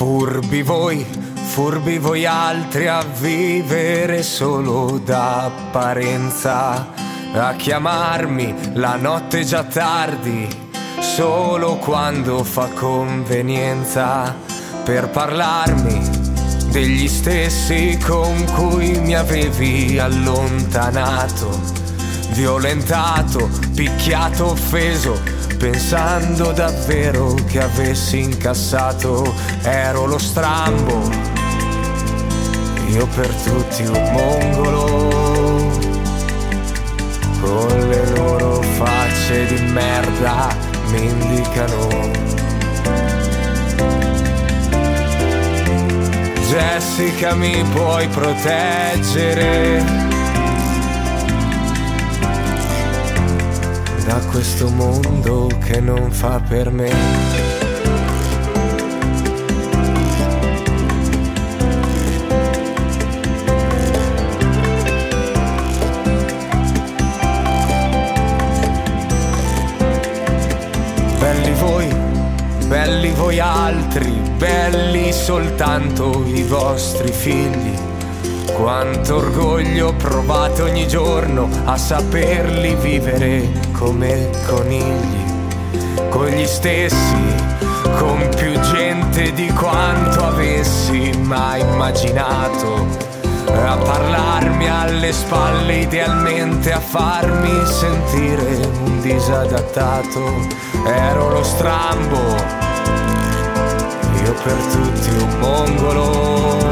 Furbi voi, furbi voi altri a vivere solo d'apparenza, a chiamarmi la notte già tardi, solo quando fa convenienza, per parlarmi degli stessi con cui mi avevi allontanato, violentato, picchiato, offeso pensando davvero che avessi incassato ero lo strambo. Io per tutti un mongolo con le loro facce di merda mi indicano. Jessica mi puoi proteggere da questo mondo che non fa per me. Belli voi, belli voi altri, belli soltanto i vostri figli quanto orgoglio ho provato ogni giorno a saperli vivere come conigli, con gli stessi, con più gente di quanto avessi mai immaginato, a parlarmi alle spalle idealmente, a farmi sentire un disadattato, ero lo strambo, io per tutti un mongolo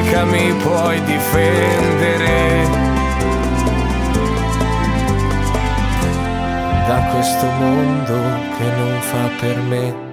Jessica mi puoi difendere da questo mondo che non fa per me.